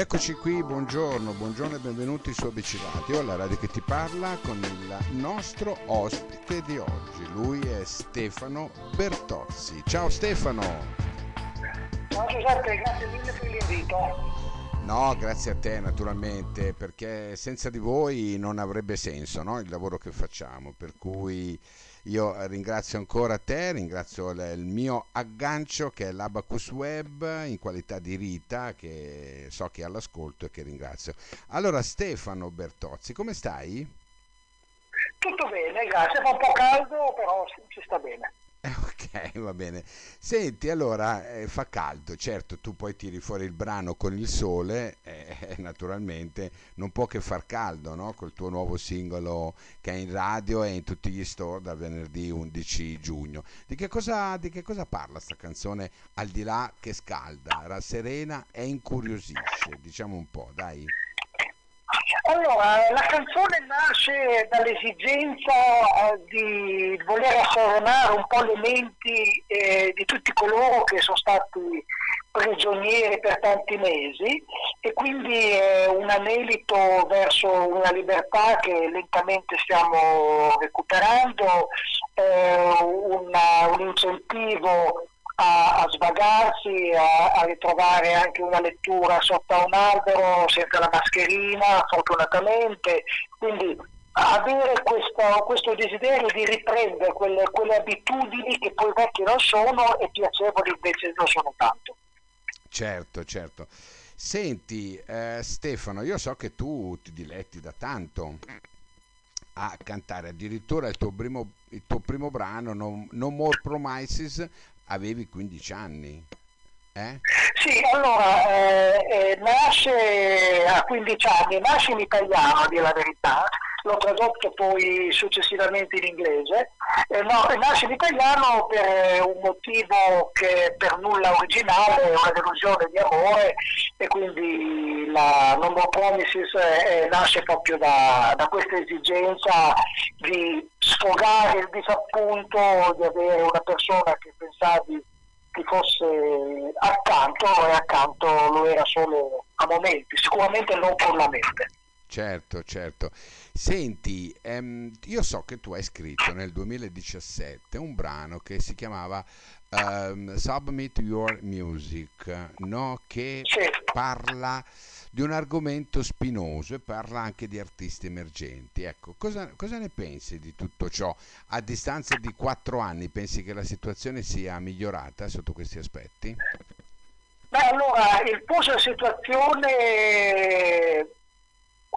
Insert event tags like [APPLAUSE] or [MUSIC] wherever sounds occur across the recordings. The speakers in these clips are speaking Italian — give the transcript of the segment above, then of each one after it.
eccoci qui, buongiorno, buongiorno e benvenuti su ABC Radio, la radio che ti parla con il nostro ospite di oggi. Lui è Stefano Bertozzi. Ciao Stefano! Ciao Giuseppe, grazie mille per l'invito. No, grazie a te naturalmente, perché senza di voi non avrebbe senso no? il lavoro che facciamo, per cui io ringrazio ancora te, ringrazio il mio aggancio che è l'Abacus Web in qualità di Rita, che so che è all'ascolto e che ringrazio. Allora Stefano Bertozzi, come stai? Tutto bene, grazie, fa un po' caldo, però ci sta bene. [LAUGHS] Ok, va bene. Senti, allora eh, fa caldo, certo, tu poi tiri fuori il brano con il sole, eh, [LAUGHS] naturalmente non può che far caldo, no? Col tuo nuovo singolo che è in radio e in tutti gli store dal venerdì 11 giugno. Di che cosa, di che cosa parla sta canzone al di là che scalda, rasserena e incuriosisce? Diciamo un po', dai. Allora, la canzone nasce dall'esigenza eh, di voler affermare un po' le menti eh, di tutti coloro che sono stati prigionieri per tanti mesi e quindi è un anelito verso una libertà che lentamente stiamo recuperando, eh, una, un incentivo a, a svagarsi, a, a, ritrovare anche una lettura sotto a un albero senza la mascherina, fortunatamente. Quindi avere questo, questo desiderio di riprendere quelle, quelle, abitudini che poi vecchie non sono e piacevoli invece non sono tanto. Certo, certo. Senti eh, Stefano, io so che tu ti diletti da tanto a cantare addirittura il tuo primo, il tuo primo brano no, no More Promises avevi 15 anni. Eh? Sì, allora eh, eh, nasce a 15 anni, nasce in italiano a dire la verità, l'ho tradotto poi successivamente in inglese, eh, no, nasce in italiano per un motivo che per nulla originale, una delusione di amore e quindi la No More Promises eh, nasce proprio da, da questa esigenza di sfogare il disappunto di avere una persona che pensavi che fosse accanto e accanto lo era solo a momenti, sicuramente non con la mente. Certo, certo. Senti, ehm, io so che tu hai scritto nel 2017 un brano che si chiamava um, Submit Your Music, no? che sì. parla di un argomento spinoso e parla anche di artisti emergenti. Ecco, cosa, cosa ne pensi di tutto ciò? A distanza di quattro anni pensi che la situazione sia migliorata sotto questi aspetti? Beh, allora, il della situazione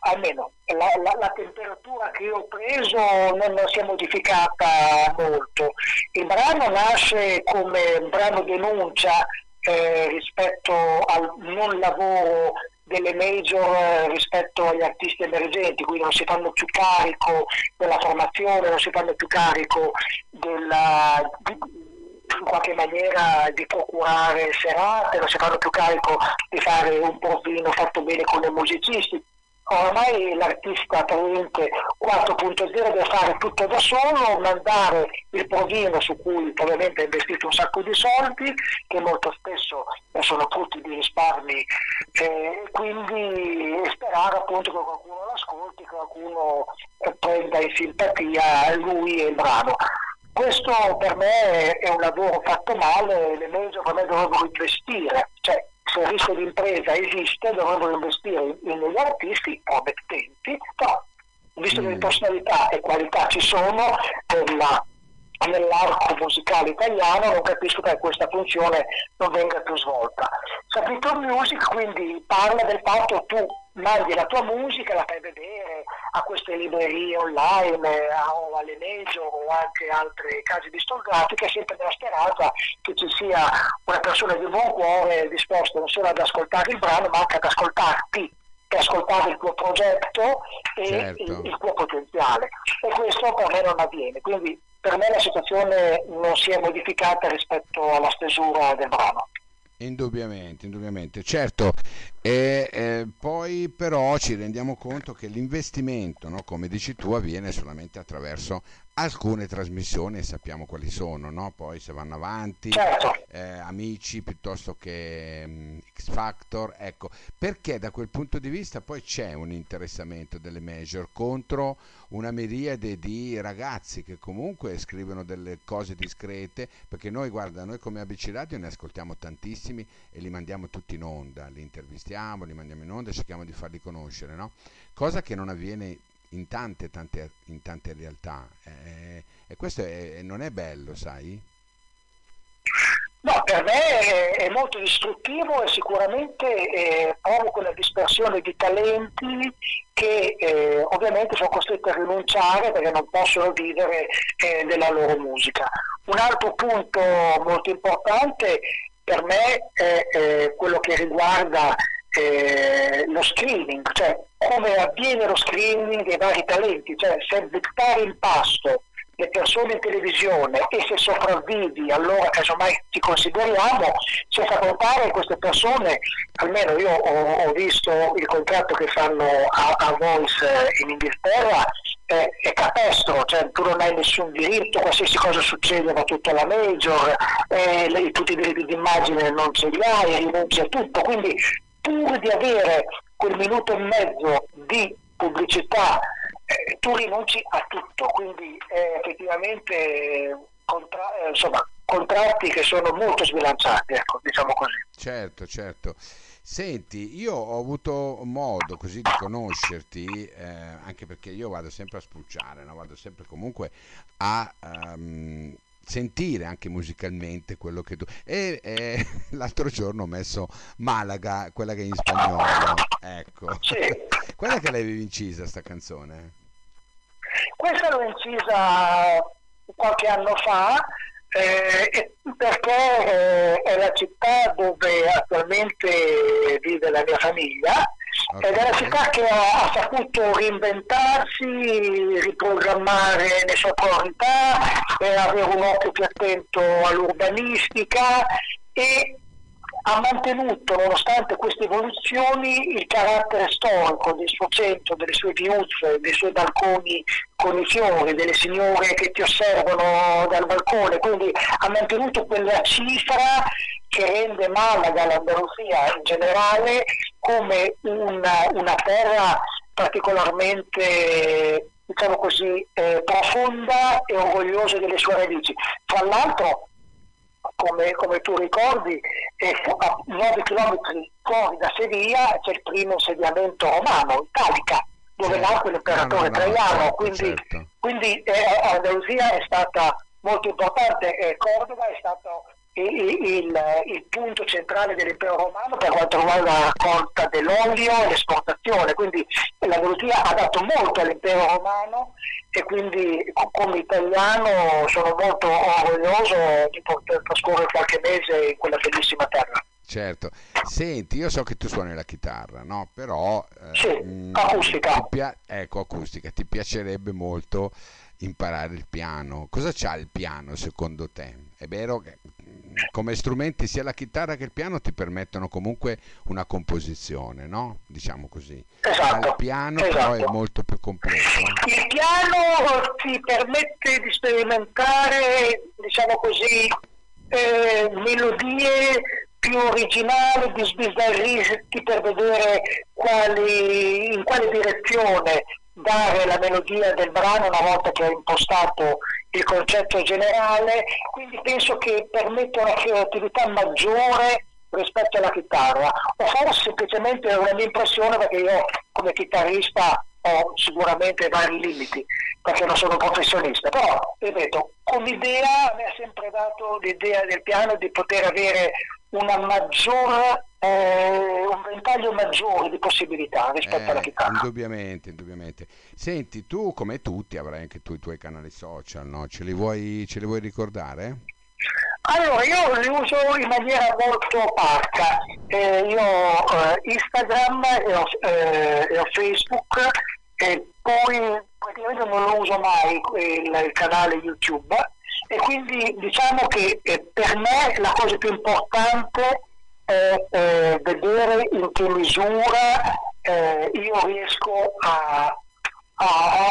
almeno la, la, la, temperatura che ho preso non si è modificata molto. Il brano nasce come un brano denuncia eh, rispetto al non lavoro delle major eh, rispetto agli artisti emergenti, quindi non si fanno più carico della formazione, non si fanno più carico della, di, in qualche maniera di procurare serate, non si fanno più carico di fare un provino fatto bene con i musicisti, ormai l'artista talente 4.0 deve fare tutto da solo, mandare il provino su cui probabilmente ha investito un sacco di soldi, che molto spesso sono frutti di risparmi, eh, quindi sperare appunto che qualcuno l'ascolti, che qualcuno prenda in simpatia lui e il brano. Questo per me è un lavoro fatto male, le major per me dovrebbero investire, cioè il rischio di impresa esiste dovrebbero investire negli artisti promettenti, però visto che le mm. personalità e qualità ci sono nella, nell'arco musicale italiano non capisco che questa funzione non venga più svolta. Sapitor Music quindi parla del fatto che tu mandi la tua musica, la fai vedere a queste librerie online o alle major o anche altre case distorgatiche, sempre nella speranza che ci sia una persona di buon cuore disposta non solo ad ascoltare il brano ma anche ad ascoltarti ascoltare il tuo progetto e certo. il, il tuo potenziale e questo per me non avviene quindi per me la situazione non si è modificata rispetto alla stesura del brano. Indubbiamente, indubbiamente, certo, e eh, poi però ci rendiamo conto che l'investimento, no, come dici tu, avviene solamente attraverso alcune trasmissioni sappiamo quali sono, no? poi se vanno avanti, certo. eh, amici piuttosto che um, X Factor, ecco, perché da quel punto di vista poi c'è un interessamento delle major contro una miriade di ragazzi che comunque scrivono delle cose discrete, perché noi, guarda, noi come ABC Radio ne ascoltiamo tantissimi e li mandiamo tutti in onda, li intervistiamo, li mandiamo in onda e cerchiamo di farli conoscere, no? cosa che non avviene in tante, tante, in tante realtà eh, e questo è, non è bello, sai? No, per me è, è molto distruttivo e sicuramente eh, provoca una dispersione di talenti che eh, ovviamente sono costretti a rinunciare perché non possono vivere eh, della loro musica. Un altro punto molto importante per me è quello che riguarda eh, lo screening, cioè come avviene lo screening dei vari talenti, cioè se buttare in pasto le persone in televisione e se sopravvivi allora casomai ti consideriamo, senza contare queste persone, almeno io ho, ho visto il contratto che fanno a, a Voice in Inghilterra, eh, è capestro, cioè tu non hai nessun diritto, qualsiasi cosa succede va tutto alla major, eh, le, tutti i diritti d'immagine non ce li hai, rinunci a tutto, quindi pur di avere quel minuto e mezzo di pubblicità eh, tu rinunci a tutto, quindi eh, effettivamente contra- eh, insomma, contratti che sono molto sbilanciati, ecco, diciamo così. Certo, certo. Senti, io ho avuto modo così di conoscerti, eh, anche perché io vado sempre a spulciare, no? vado sempre comunque a um, sentire anche musicalmente quello che tu... E, e [LAUGHS] l'altro giorno ho messo Malaga, quella che è in spagnolo, ecco. Sì. [LAUGHS] Quella che l'avevi incisa sta canzone? Questa l'ho incisa qualche anno fa eh, perché eh, è la città dove attualmente vive la mia famiglia. Ed è una città che ha, ha, saputo reinventarsi, riprogrammare le sue priorità, avere un occhio più attento all'urbanistica e ha mantenuto, nonostante queste evoluzioni, il carattere storico del suo centro, delle sue viuzze, dei suoi balconi con i fiori, delle signore che ti osservano dal balcone, quindi ha mantenuto quella cifra che rende Malaga, l'Andalusia in generale, come una, una terra particolarmente diciamo così, eh, profonda e orgogliosa delle sue radici. Tra l'altro, come, come tu ricordi, eh, a 9 km fuori da Sevilla c'è il primo insediamento romano, Italica, dove certo. nacque l'imperatore no, no, no, Traiano, certo, quindi, certo. quindi eh, Andalusia è stata molto importante, eh, Cordova è stato il, il, il, punto centrale dell'impero romano per quanto riguarda la raccolta dell'olio e l'esportazione, quindi l'Andalusia ha dato molto all'impero romano e quindi come italiano sono molto orgoglioso di poter trascorrere qualche mese in quella bellissima terra. Certo, senti, io so che tu suoni la chitarra, no? Però... Eh, sì, mh, mm, acustica. Pia- ecco, acustica, ti piacerebbe molto imparare il piano. Cosa c'ha il piano secondo te? È vero che come strumenti sia la chitarra che il piano ti permettono comunque una composizione, no? Diciamo così. Esatto, il piano esatto. però è molto più complesso. Il piano ti permette di sperimentare, diciamo così, eh, melodie più originali, di sbizzarrirti per vedere quali, in quale direzione dare la melodia del brano una volta che hai impostato il concetto generale, quindi penso che permetta una creatività maggiore rispetto alla chitarra, o forse semplicemente è una mia impressione perché io come chitarrista ho sicuramente vari limiti perché non sono professionista, però ripeto, come idea mi ha sempre dato l'idea del piano di poter avere una maggiore, eh, un ventaglio maggiore di possibilità rispetto eh, alla chitarra. Indubbiamente, indubbiamente. Senti, tu come tutti avrai anche tu i tuoi canali social, no? Ce li vuoi, ce li vuoi ricordare? Allora, io li uso in maniera molto opaca. Eh, io ho eh, Instagram e ho, eh, e ho, Facebook e poi praticamente non lo uso mai il, il canale YouTube. E quindi diciamo che eh, per me la cosa più importante è eh, vedere in che misura eh, io riesco a, a,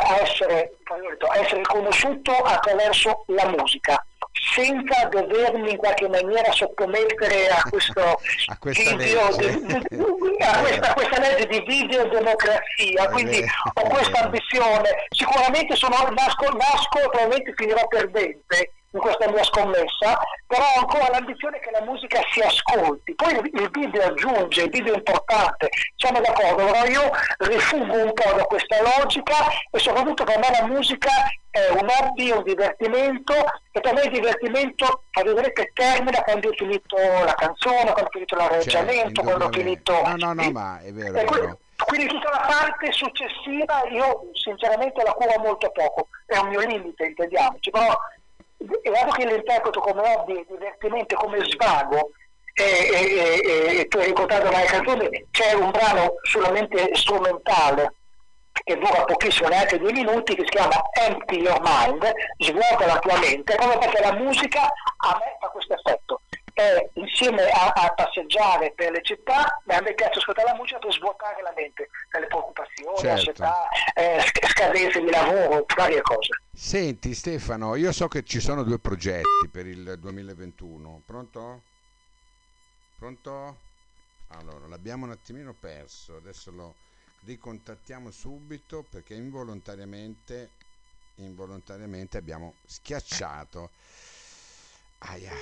a, essere, a, essere, conosciuto attraverso la musica senza dovermi in qualche maniera sottomettere a questo [LAUGHS] a questa video legge. di- [LAUGHS] [LAUGHS] a questa, a questa legge di videodemocrazia, quindi ho questa ambizione, sicuramente sono, nasco, nasco e probabilmente finirò perdente in questa mia scommessa, però ho ancora l'ambizione che la musica si ascolti, poi il video aggiunge, il video è importante, siamo d'accordo, però io rifugo un po' da questa logica e soprattutto per me la musica è un hobby, un divertimento e per me il divertimento, tra virgolette, termina quando ho finito la canzone, quando ho finito l'arrangiamento, Certo, quando ho finito... No, no, no, ma è vero, è vero. quindi tutta la parte successiva io sinceramente la curo molto poco, è un mio limite, intendiamoci, però è vero che l'interpreto come hobby, divertimento, come svago, e, e- e- e tu hai ricordato la canzone, c'è un brano solamente strumentale che dura pochissimo, neanche due minuti, che si chiama Empty Your Mind, svuota la tua mente, proprio perché la musica a me fa questo effetto. E insieme a, a passeggiare per le città, a me piace ascoltare la musica per svuotare la mente dalle preoccupazioni, Certo. ansietà, eh, sc- scadenze di lavoro, varie cose. Senti Stefano, io so che ci sono due progetti per il 2021. Pronto? Pronto? Allora, l'abbiamo un attimino perso, adesso lo ricontattiamo subito perché involontariamente, involontariamente abbiamo schiacciato. Aia,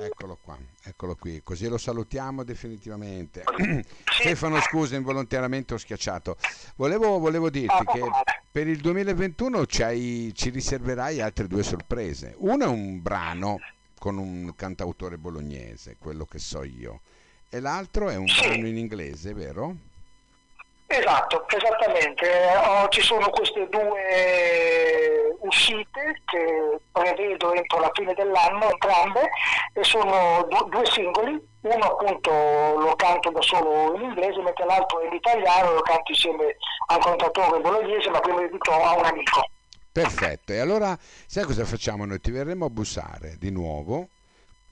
eccolo qua, eccolo qui, così lo salutiamo definitivamente. Stefano, scusa, involontariamente ho schiacciato. Volevo, volevo dirti che per il 2021 ci, riserverai altre due sorprese. Uno è un brano con un cantautore bolognese, quello che so io, e l'altro è un brano in inglese, vero? Esatto, esattamente. Eh, oh, ci sono queste due uscite che prevedo entro la fine dell'anno, entrambe, e sono du- due singoli. Uno appunto lo canto da solo in inglese, mentre l'altro è in italiano, lo canto insieme a un cantatore bolognese, ma prima di tutto a un amico. Perfetto, e allora sai cosa facciamo? Noi ti verremo a bussare di nuovo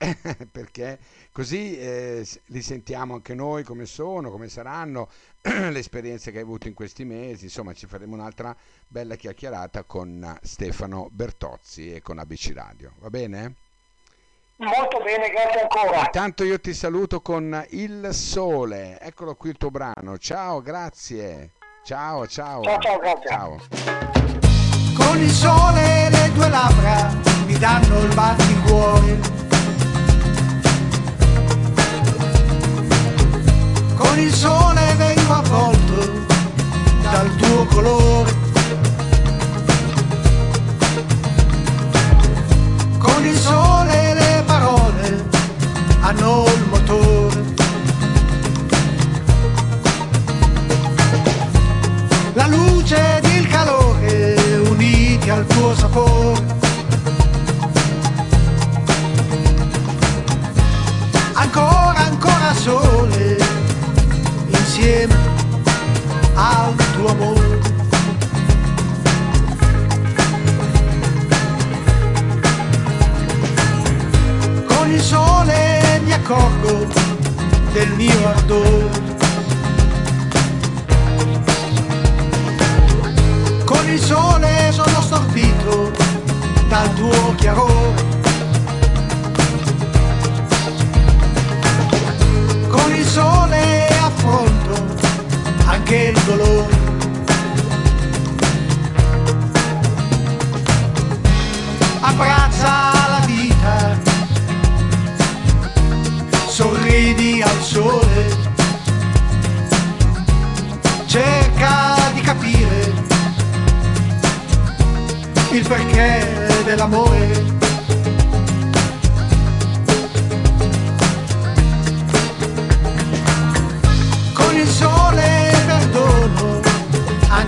[LAUGHS] perché così eh, li sentiamo anche noi come sono, come saranno, [CLEARS THROAT] le esperienze che hai avuto in questi mesi, insomma ci faremo un'altra bella chiacchierata con eh, Stefano Bertozzi e con ABC Radio, va bene? Molto bene, grazie ancora. Intanto io ti saluto con Il Sole, eccolo qui il tuo brano, ciao, grazie, ciao, ciao, Ciao, ciao, grazie. ciao. Con il sole le tue labbra mi danno il batticuore. Con il anche il dolore.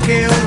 Anche un